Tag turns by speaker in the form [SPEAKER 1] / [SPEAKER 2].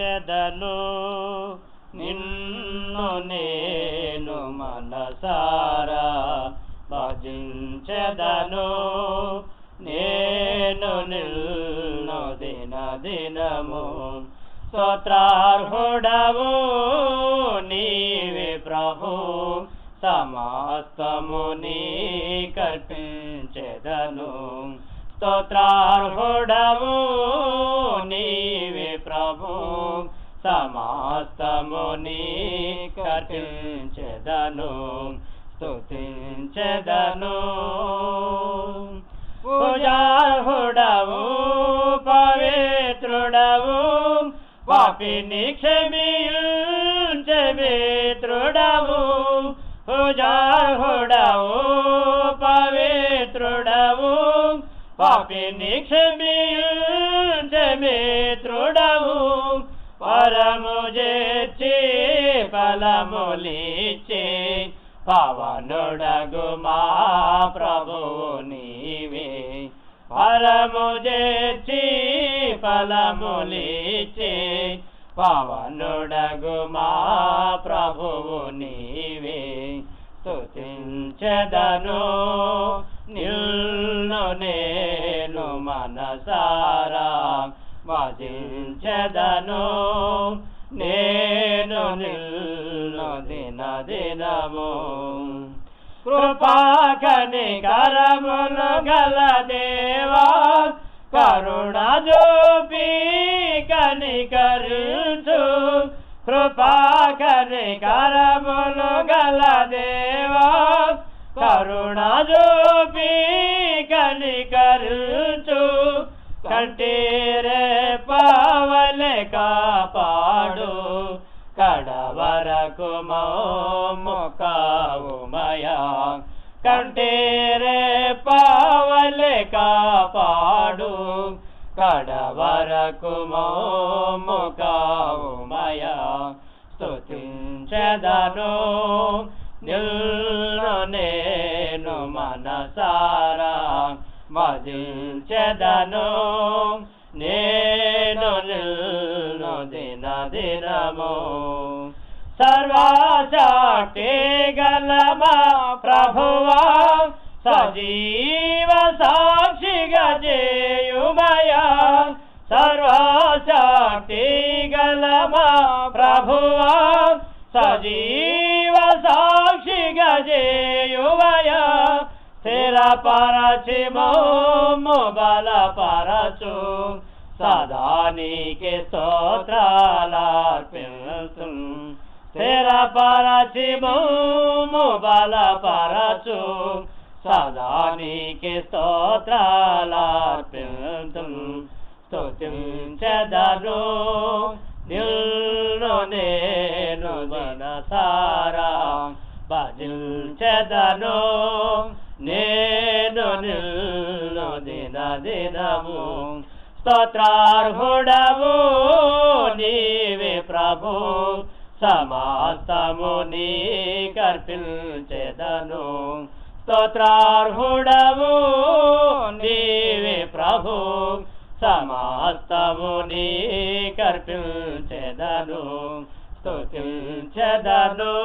[SPEAKER 1] చెదలు నిన్ను నేను మనసారా భజించెదను. నేను నిల్ను దిన దినము స్తోత్రార్హుడవు. నీవే ప్రభు సమస్తము నీ కల్పించెదను. స్తోత్రార్హుడవు. నీవే ప్రభు సమస్తము నీ కల్పించెదను స్తుతించెదను పూజార్హుడవు పవిత్రుడవు పాపిని క్షమించమిత్రుడవు పూజార్హుడవు పవిత్రుడవు పాపిని క్షమించమిత్రుడవు వరము చేర్చి ఫలములిచ్చే పవనుడగు మా ప్రభువు నీవే. వరము చేర్చి ఫలములిచ్చే పవనుడగు మా ప్రభువు నీవే. స్తుతించదను నిల్ను నేను మనసారా. భజించదను నేను నిల్ను దిన దినము. కృపాకని కరములు గల దేవా కరుణ జోపి కని కరుచు. కృపాకని కరములు గల దేవా కరుణ జోపి కనికరించు కంటీరే పావలే కాపాడు. కడవరకు మోముకావుమయా కంటేరే పావలే కాపాడు. కడవరకు మోముకావుమయా స్తుతించదను నిల్ను నేను మనసారా. మదించెదను నే मो। सर्वासा गलमा प्रभुवा सजीव साक्षि गजेयुमया सर्वे गलमा प्रभुवा सजीव साक्षि गजेयुमया स्थिर पारा च मो मोबाला पाराचो సదా నీకే స్తోత్రాలర్పించు. స్థిర పరచి మోము బల పరచు సదా నీకే స్తోత్రాలర్పించు. స్తుతించదను నిల్ను నేను మనసారా. భజించదను నేను నిల్ను దిన దినము. స్తోత్రార్హుడవు నీవే ప్రభు. సమస్తము నీ కర్పించెదను. స్తోత్రార్హుడవు నీవే ప్రభు. సమస్తము నీ కర్పించెదను. స్తుతించెదను.